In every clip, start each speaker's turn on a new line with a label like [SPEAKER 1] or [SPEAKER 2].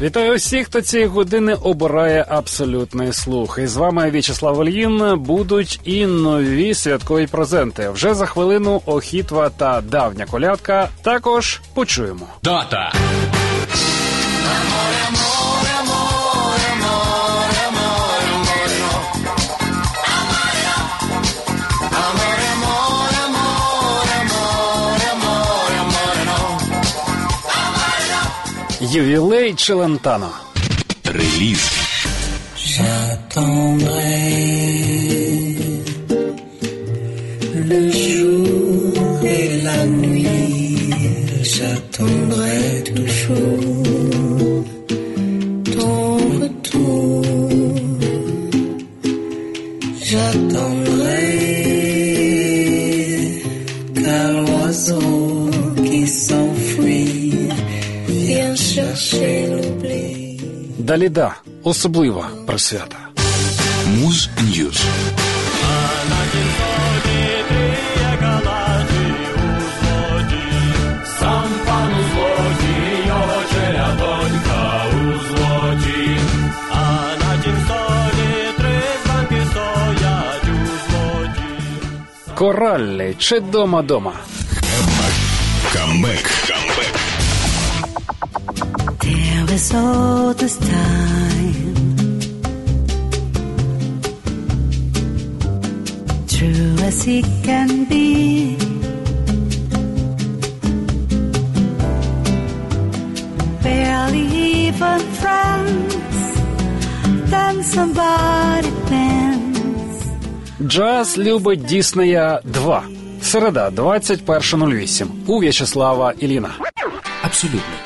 [SPEAKER 1] Вітаю усіх, хто цієї години обирає абсолютний слух. І з вами В'ячеслав Ольїн будуть і нові святкові презенти. Вже за хвилину охітва та давня колядка. Також почуємо.
[SPEAKER 2] Дата.
[SPEAKER 1] Ювілей Челентано.
[SPEAKER 3] Реліз.
[SPEAKER 4] J'attendrai le jour et la nuit. J'attendrai toujours ton retour. J'attendrai
[SPEAKER 1] Даліда. Особлива присвята.
[SPEAKER 3] Муз News.
[SPEAKER 2] Сам пан у злоті, його челядонька у злоті. А на тім столі три склянки стоять у злоті.
[SPEAKER 1] Кораллі чи дома дома.
[SPEAKER 5] Камбек. Камбек.
[SPEAKER 6] All this time. True as he can be. Barely even friends. Then somebody bends.
[SPEAKER 1] Джаз любить Діснея 2. Середа, 21.08. У В'ячеслава Іліна.
[SPEAKER 3] Абсолютний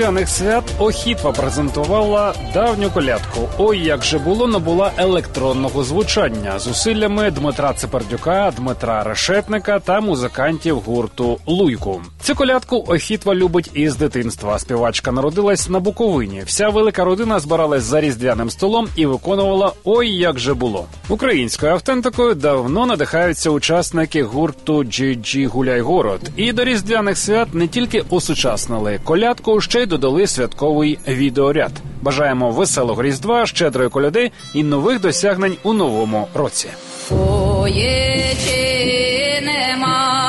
[SPEAKER 1] різдвяних свят Охітва презентувала давню колядку. Ой, як же було набула електронного звучання зусиллями Дмитра Цепердюка, Дмитра Решетника та музикантів гурту Луйку. Цю колядку Охітва любить із дитинства. Співачка народилась на Буковині. Вся велика родина збиралась за різдвяним столом і виконувала Ой, як же було. Українською автентикою давно надихаються учасники гурту GG Гуляй Город. І до різдвяних свят не тільки осучаснили колядку, ще й додали святковий відеоряд. Бажаємо веселого різдва, щедрої коляди і нових досягнень у новому році.
[SPEAKER 7] Ой, чи нема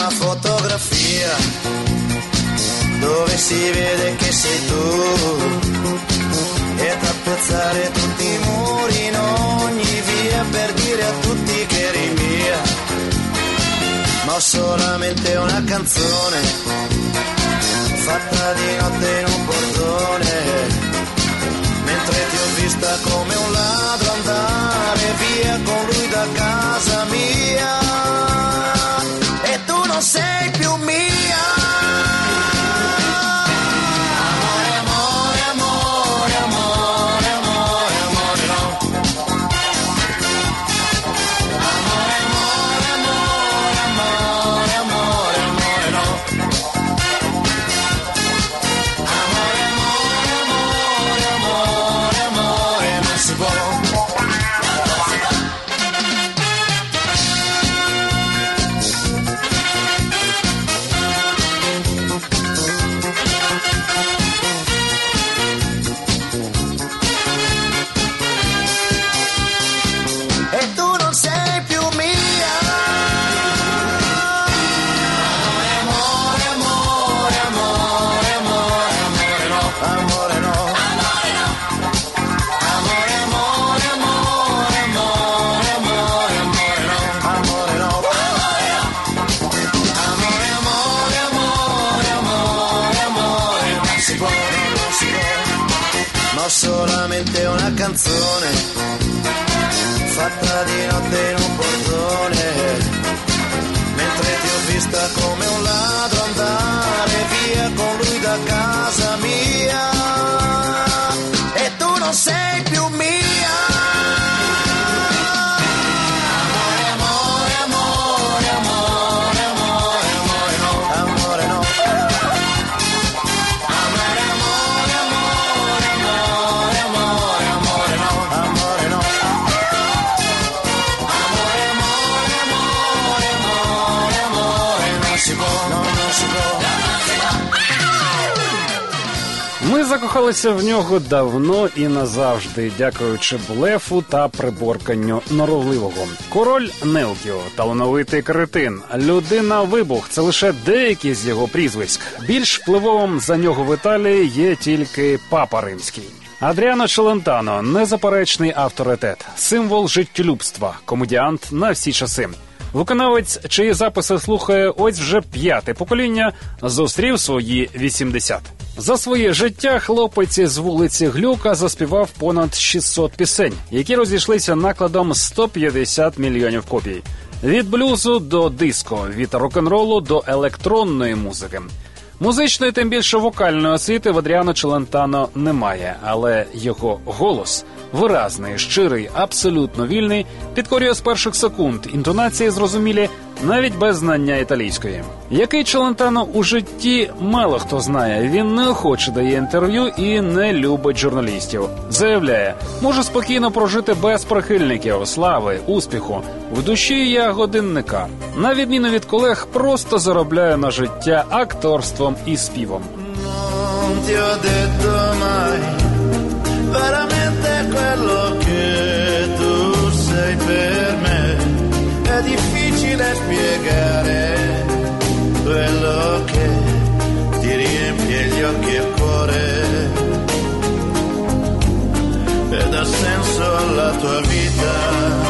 [SPEAKER 8] una fotografia dove si vede che sei tu e tappezzare tutti i muri in ogni via per dire a tutti che eri mia. Ma ho solamente una canzone fatta di notte in un portone mentre ti ho vista come un ladro andare via con lui da casa mia. Canzone fatta di notte in un portone mentre ti ho vista come
[SPEAKER 1] закохалися в нього давно і назавжди, дякуючи блефу та приборканню норовливого. Король Нелкіо, талановитий кретин, людина вибух це лише деякі з його прізвиськ. Більш впливовим за нього в Італії є тільки папа римський. Адріано Челентано незаперечний авторитет, символ життєлюбства, комедіант на всі часи. Виконавець, чиї записи слухає ось вже п'яте покоління, зустрів свої 80. За своє життя хлопець з вулиці Глюка заспівав понад 600 пісень, які розійшлися накладом 150 мільйонів копій. Від блюзу до диско, від рок-н-ролу до електронної музики. Музичної, тим більше вокальної освіти в Адріано Челентано немає, але його голос виразний, щирий, абсолютно вільний, підкорює з перших секунд. Інтонації зрозумілі навіть без знання італійської. Який Челентано у житті мало хто знає. Він неохоче дає інтерв'ю і не любить журналістів. Заявляє, може спокійно прожити без прихильників, слави, успіху. В душі я годинника. На відміну від колег, просто заробляю на життя акторством і співом.
[SPEAKER 8] Non ti ho detto mai veramente quello che tu sei per me. È difficile spiegare quello che ti riempie gli occhi e il cuore e dà senso alla tua vita.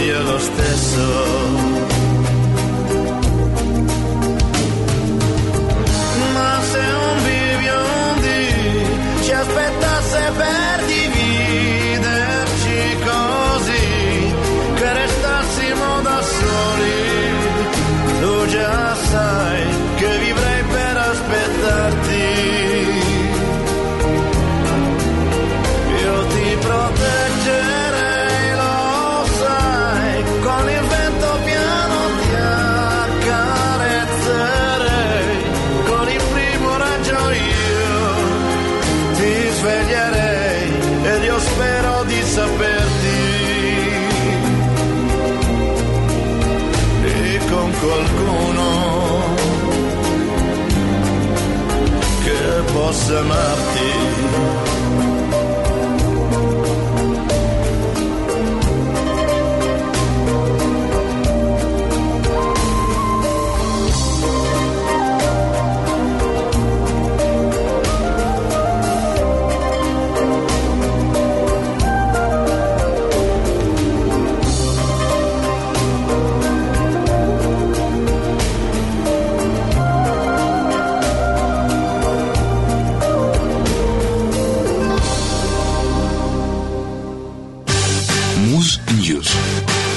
[SPEAKER 8] cielos teso summer News
[SPEAKER 1] News.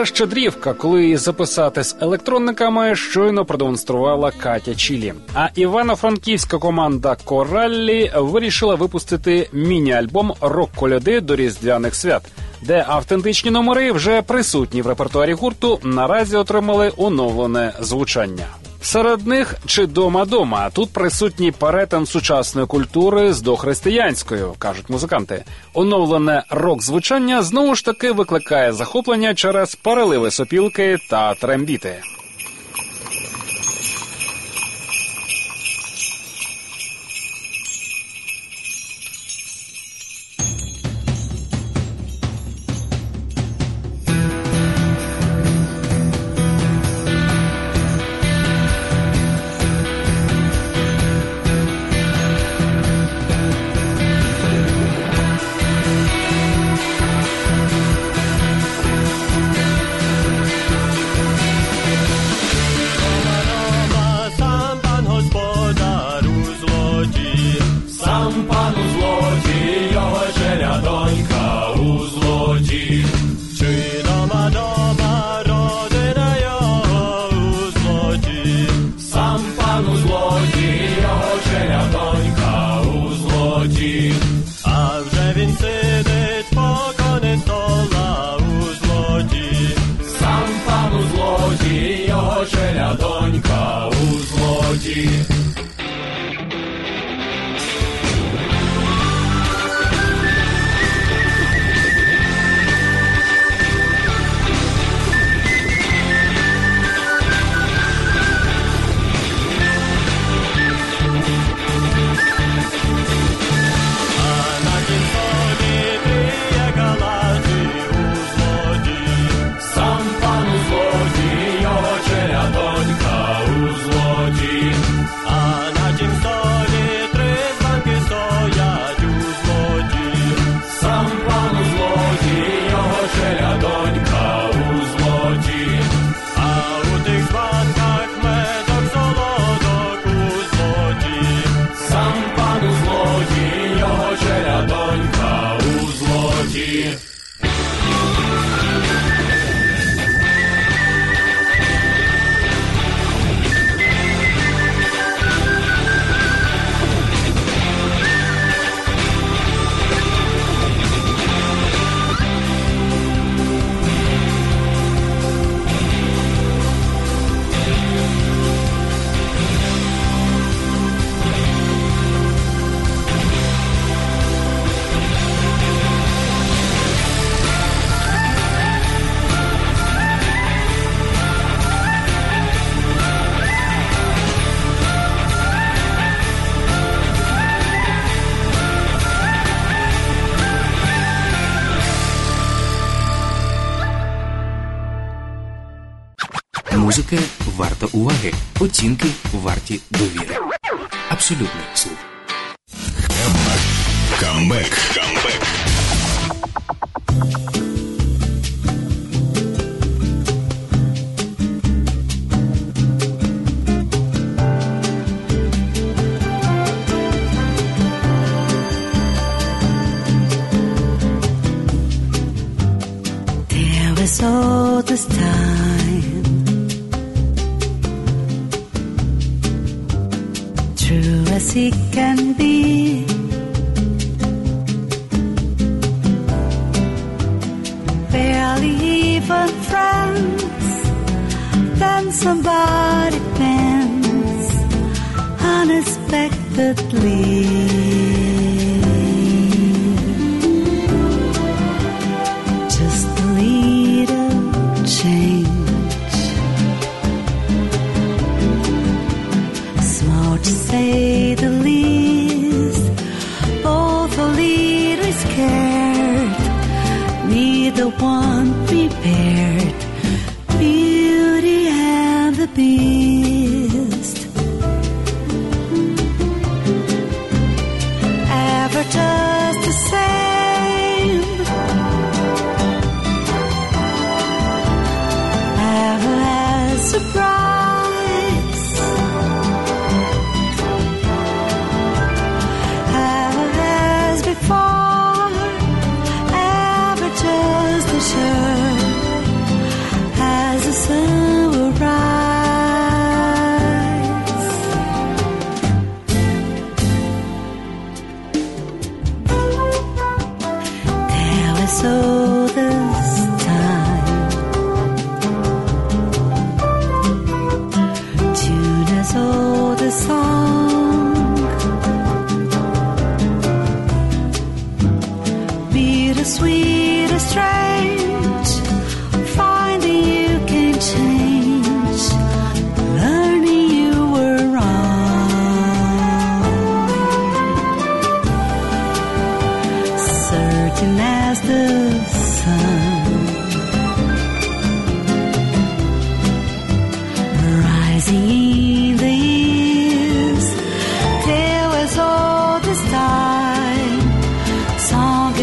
[SPEAKER 1] Це щедрівка, коли записати з електронниками щойно продемонструвала Катя Чілі. А івано-франківська команда Кораллі вирішила випустити міні-альбом Рок коляди до різдвяних свят, де автентичні номери вже присутні в репертуарі гурту. Наразі отримали оновлене звучання. Серед них чи дома дома тут присутній перетин сучасної культури з дохристиянською, кажуть музиканти. Оновлене рок звучання знову ж таки викликає захоплення через переливи сопілки та трембіти.
[SPEAKER 2] dia. Оцінки варті довіри. Абсолютно слух.
[SPEAKER 5] Камбек. Камбек.
[SPEAKER 6] the one prepared.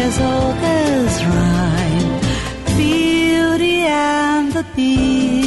[SPEAKER 6] as old as rhyme, Beauty and the Beast.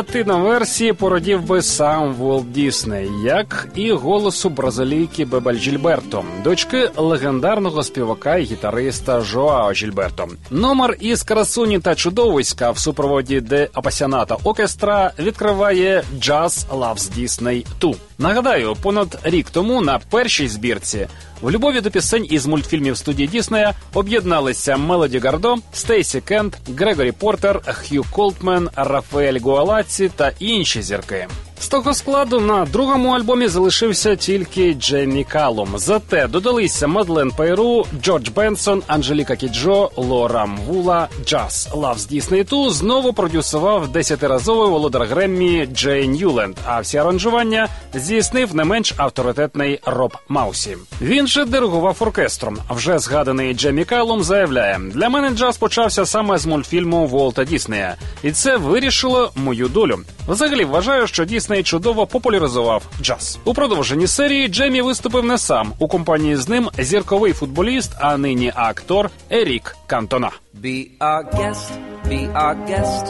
[SPEAKER 1] Такі латиноверсії породів би сам Волт Дісней, як і голосу бразилійки Бебель Жільберто, дочки легендарного співака і гітариста Жоао Жільберто. Номер із красуні та чудовиська в супроводі The Appassionata Orchestra відкриває джаз Лавс Дісней 2. Нагадаю, понад рік тому на першій збірці в любові до пісень із мультфільмів студії Діснея об'єдналися Мелоді Гардо, Стейсі Кент, Грегорі Портер, Хью Колтмен, Рафаель Гуалаці та інші зірки. З того складу на другому альбомі залишився тільки Джеймі Каллум. Зате додалися Мадлен Пейру, Джордж Бенсон, Анжеліка Кіджо, Лора Мвула, Jazz Loves Disney Two знову продюсував десятиразовий володар Греммі Джей Ньюленд, а всі аранжування здійснив не менш авторитетний Роб Маунсі. Він же диригував оркестром. Вже згаданий Джеймі Каллум заявляє: для мене джаз почався саме з мультфільму Волта Діснея, і це вирішило мою долю. Взагалі вважаю, що Дісней чудово популяризував джаз. У продовженні серії Джемі виступив не сам у компанії з ним зірковий футболіст, а нині актор Ерік Кантона.
[SPEAKER 9] Be our guest, be our guest.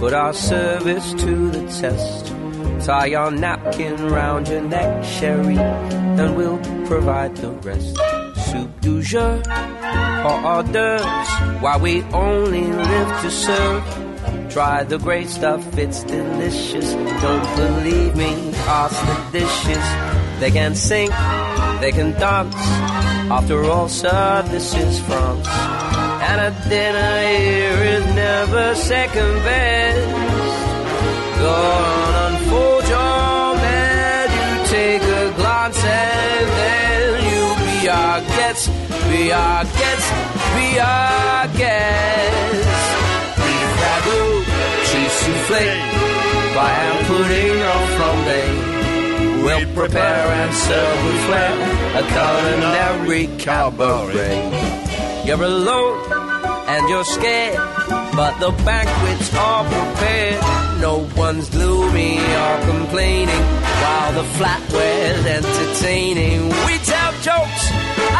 [SPEAKER 9] Put our service to the test. Tie your napkin round your neck, Sherry, and we'll provide the rest. Soup du jour or hors d'oeuvres, while we only live to serve. Try the great stuff, it's delicious. Don't believe me, ask the dishes. They can sing, they can dance. After all, sir, this is France. And a dinner here is never second best. Go on, unfold your menu, take a glance, and then you be our guest, be our guest, be our guest. Ragout, by pudding or flambe. We'll prepare and serve with flair a culinary cabaret. You're alone and you're scared, but the banquets are prepared. No one's gloomy or complaining while the flatware's entertaining. We tell jokes,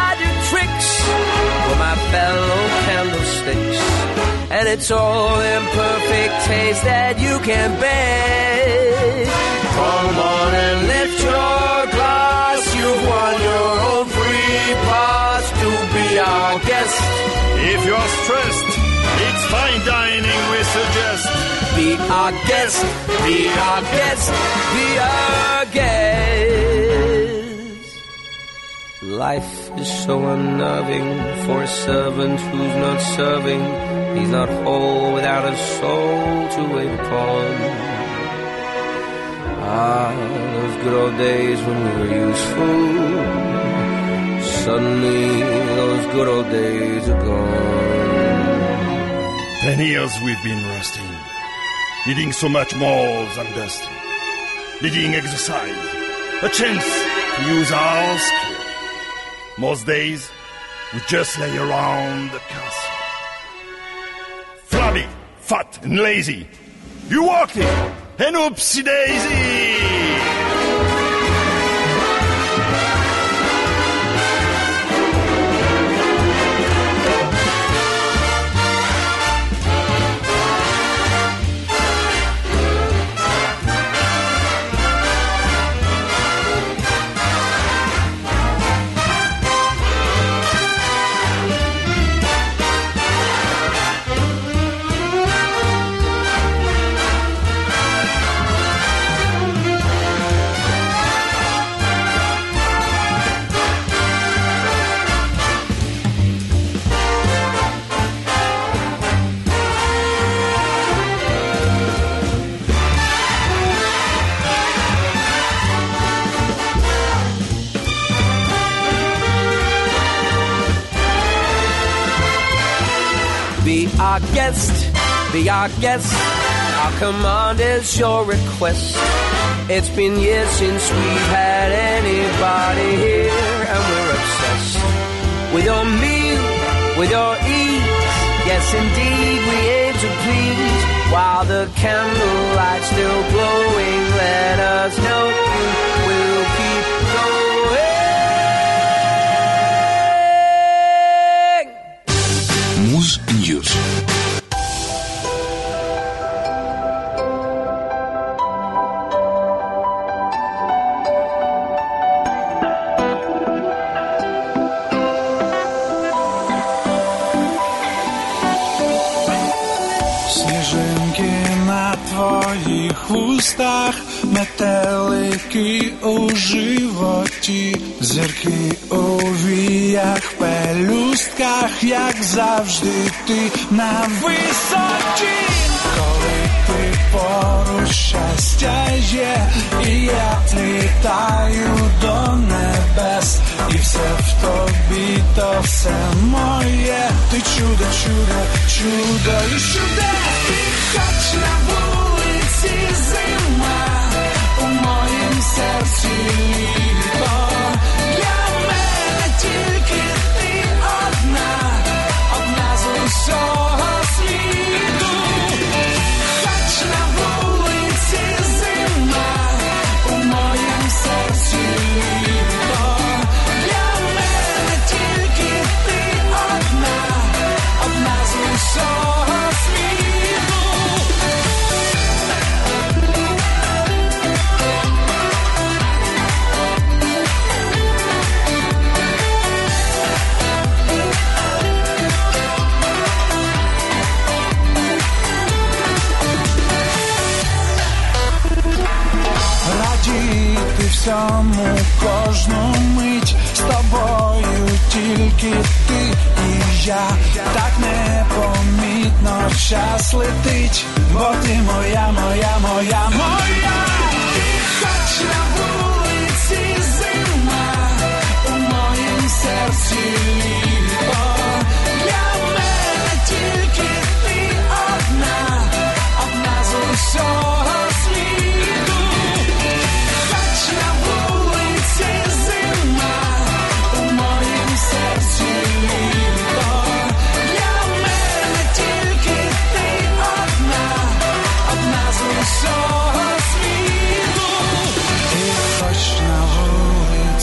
[SPEAKER 9] I do tricks for my fellow candlesticks, and it's all in perfect taste that you can bear. Come on and lift your glass, you've won your own free pass to be our guest.
[SPEAKER 10] If you're stressed, it's fine dining we suggest.
[SPEAKER 9] Be our guest, be our guest, be our guest. Life is so unnerving for a servant who's not serving. He's not whole without a soul to wait upon. Ah, those good old days when we were useful. Suddenly, those good old days are gone.
[SPEAKER 10] Ten years we've been rusting, needing so much more than dust, needing exercise, a chance to use our skill. Most days, we just lay around the castle. Flabby, fat, and lazy. You walked it, and oopsie daisy!
[SPEAKER 9] Our guest, be our guest. Our command is your request. It's been years since we've had anybody here, and we're obsessed with your meal, with your ease. Yes, indeed, we aim to please. While the candlelight's still glowing, let us know News
[SPEAKER 11] News. Сніжинки на твоїх устах, метелики у животі, зірки у віях пелю пелюстках, як завжди, ти на висоті, коли ти поруч щастя є, і я літаю до небес, і все в тобі, то все моє, ти чудо, чудо, чудо і чудес, ти хоч на вулиці зима, у моїм серці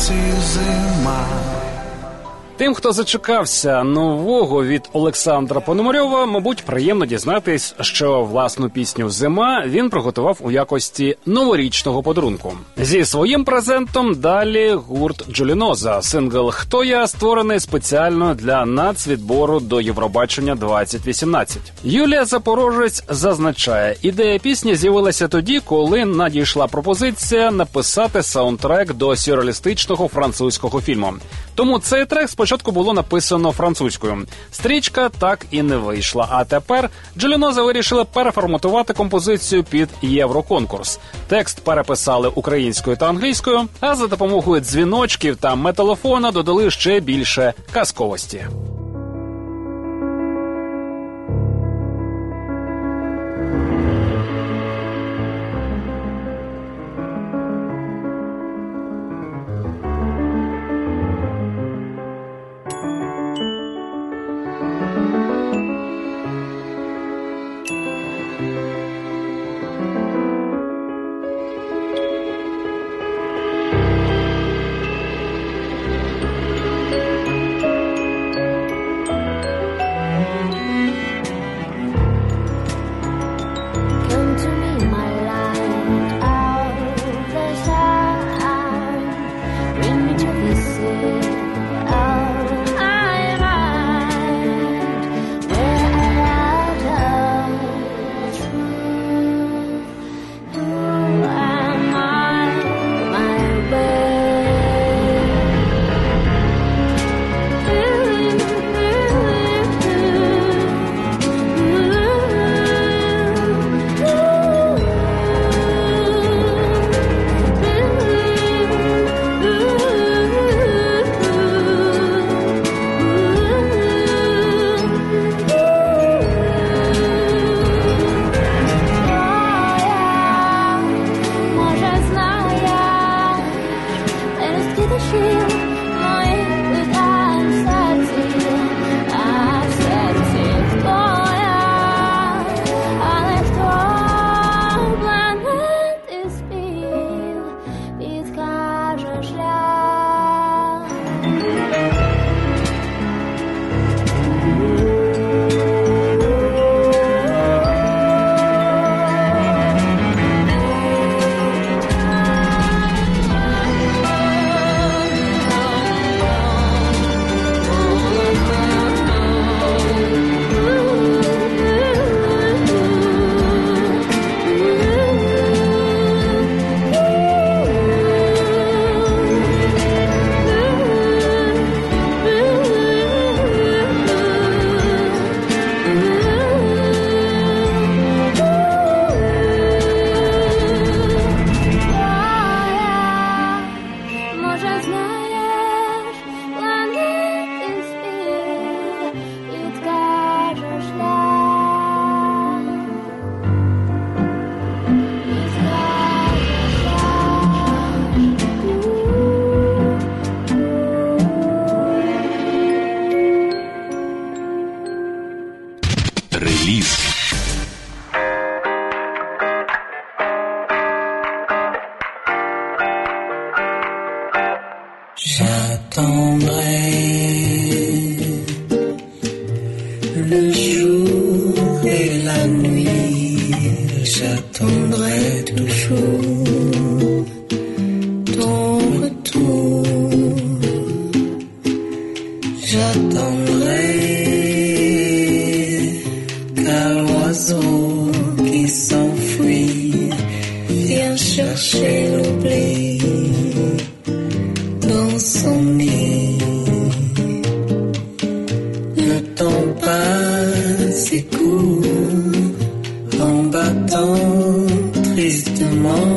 [SPEAKER 11] вулиці зима.
[SPEAKER 1] Тим, хто зачекався нового від Олександра Пономарьова, мабуть, приємно дізнатись, що власну пісню Зима він приготував у якості новорічного подарунку. Зі своїм презентом далі гурт Джуліноза. Сингл Хто я створений спеціально для нацвідбору до Євробачення 2018. Юлія Запорожець зазначає, ідея пісні з'явилася тоді, коли надійшла пропозиція написати саундтрек до сюрреалістичного французького фільму. Тому цей трек спочатку було написано французькою. Стрічка так і не вийшла. А тепер Джуліноза вирішили переформатувати композицію під євроконкурс. Текст переписали українською та англійською, а за допомогою дзвіночків та металофона додали ще більше казковості.
[SPEAKER 4] Court en battant tristement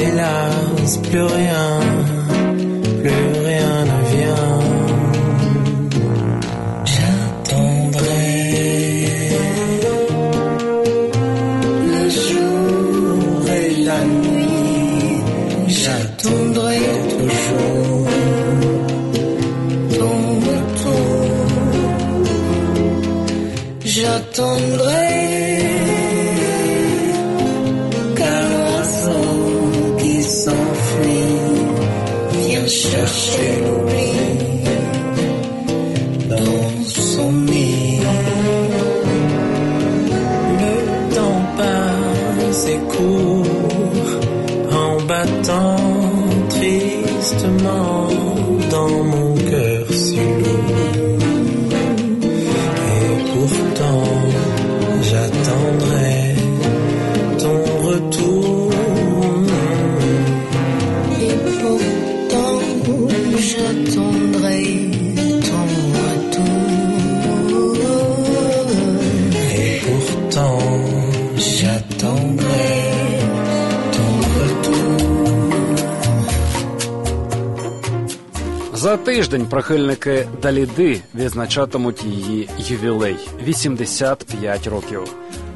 [SPEAKER 4] Hélas, plus rien,
[SPEAKER 1] тиждень прихильники Даліди відзначатимуть її ювілей 85 років.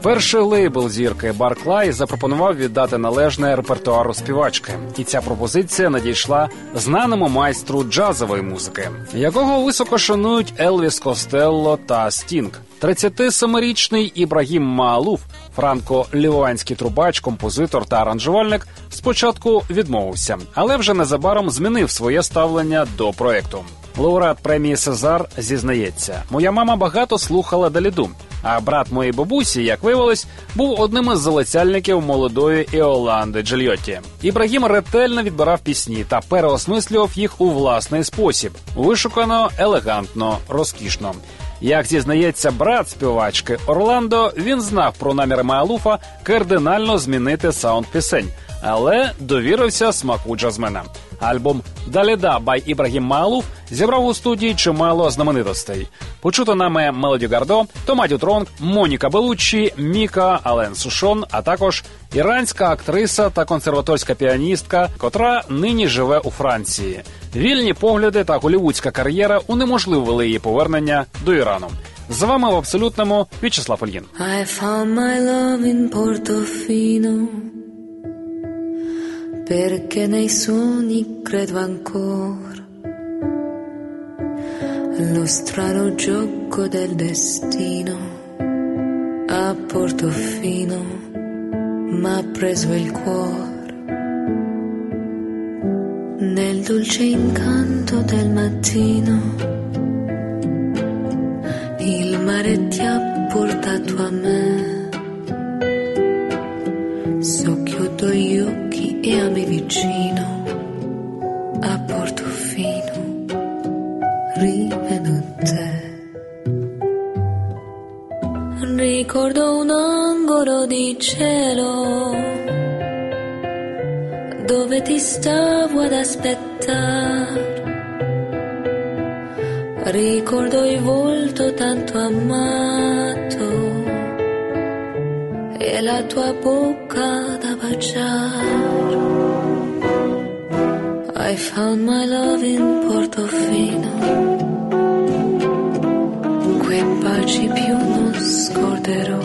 [SPEAKER 1] Перший лейбл зірки Барклай запропонував віддати належне репертуару співачки, і ця пропозиція надійшла знаному майстру джазової музики, якого високо шанують Елвіс Костелло та Стінг. 37-річний Ібрагім Маалуф, франко-ліванський трубач, композитор та аранжувальник, спочатку відмовився, але вже незабаром змінив своє ставлення до проекту. Лауреат премії Сезар зізнається: моя мама багато слухала Даліду. А брат моєї бабусі, як виявилось, був одним із залицяльників молодої Іоланди Джильотті. Ібрагім ретельно відбирав пісні та переосмислював їх у власний спосіб: вишукано, елегантно, розкішно. Як зізнається брат співачки Орландо, він знав про наміри Маалуфа кардинально змінити саунд пісень, але довірився смаку джазмена. Альбом Даліда бай Ібрагім Маалуф зібрав у студії чимало знаменитостей. Почуто нами Мелоді Гардо, Томатю Тронг, Моніка Белуччі, Міка, Ален Сушон, а також іранська актриса та консерваторська піаністка, котра нині живе у Франції. Вільні погляди та голівудська кар'єра унеможливили її повернення до Ірану. З вами в абсолютному В'ячеслав Ольгін.
[SPEAKER 12] I found my love in Portofino. Perché nei sogni credo ancora. Lo strano gioco del destino a Portofino m'ha preso il cuore. Nel dolce incanto del mattino, il mare ti ha portato a me. Vicino a Portofino, rivedo te. Ricordo un angolo di cielo dove ti stavo ad aspettare. Ricordo il volto tanto amato e la tua bocca da baciare. I found my love in Portofino, quei baci più non scorderò.